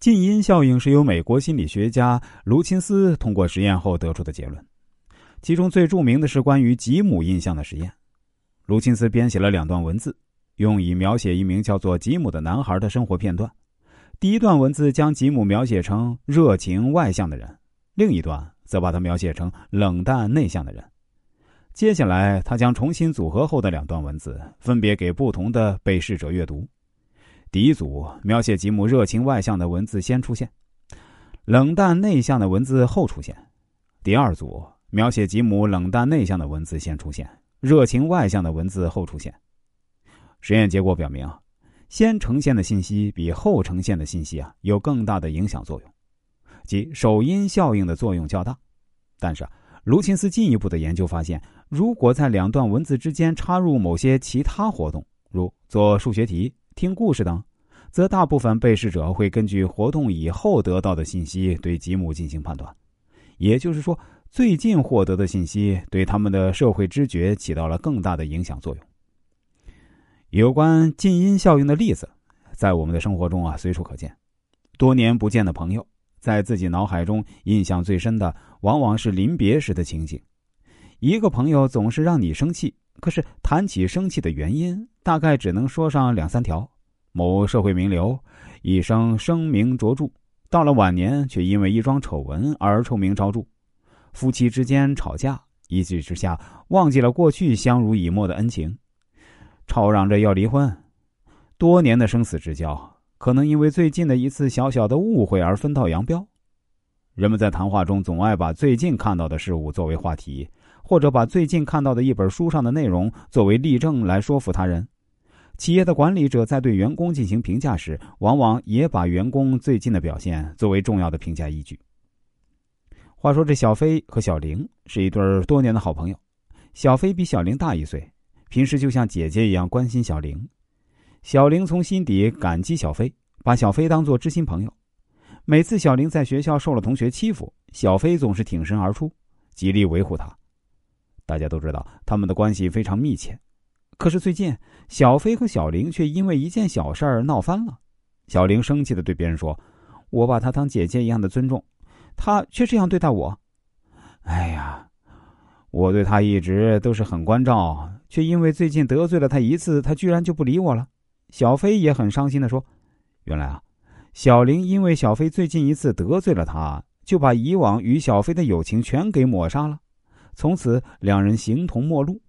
近因效应是由美国心理学家卢钦斯通过实验后得出的结论，其中最著名的是关于吉姆印象的实验。卢钦斯编写了两段文字，用以描写一名叫做吉姆的男孩的生活片段。第一段文字将吉姆描写成热情外向的人，另一段则把他描写成冷淡内向的人。接下来，他将重新组合后的两段文字分别给不同的被试者阅读。第一组描写吉姆热情外向的文字先出现，冷淡内向的文字后出现；第二组描写吉姆冷淡内向的文字先出现，热情外向的文字后出现。实验结果表明，先呈现的信息比后呈现的信息啊有更大的影响作用，即首因效应的作用较大。但是，啊卢琴斯进一步的研究发现，如果在两段文字之间插入某些其他活动，如做数学题。听故事等，则大部分被试者会根据活动以后得到的信息对吉姆进行判断。也就是说，最近获得的信息对他们的社会知觉起到了更大的影响作用。有关近因效应的例子，在我们的生活中啊随处可见。多年不见的朋友，在自己脑海中印象最深的，往往是临别时的情景。一个朋友总是让你生气。可是谈起生气的原因，大概只能说上两三条：某社会名流一生声名卓著，到了晚年却因为一桩丑闻而臭名昭著；夫妻之间吵架，一气之下忘记了过去相濡以沫的恩情，吵嚷着要离婚；多年的生死之交，可能因为最近的一次小小的误会而分道扬镳。人们在谈话中总爱把最近看到的事物作为话题。或者把最近看到的一本书上的内容作为例证来说服他人。企业的管理者在对员工进行评价时，往往也把员工最近的表现作为重要的评价依据。话说，这小飞和小玲是一对多年的好朋友。小飞比小玲大一岁，平时就像姐姐一样关心小玲。小玲从心底感激小飞，把小飞当作知心朋友。每次小玲在学校受了同学欺负，小飞总是挺身而出，极力维护她。大家都知道他们的关系非常密切，可是最近小飞和小玲却因为一件小事儿闹翻了。小玲生气的对别人说：“我把她当姐姐一样的尊重，她却这样对待我。哎呀，我对她一直都是很关照，却因为最近得罪了她一次，她居然就不理我了。”小飞也很伤心的说：“原来啊，小玲因为小飞最近一次得罪了她，就把以往与小飞的友情全给抹杀了。”从此，两人形同陌路。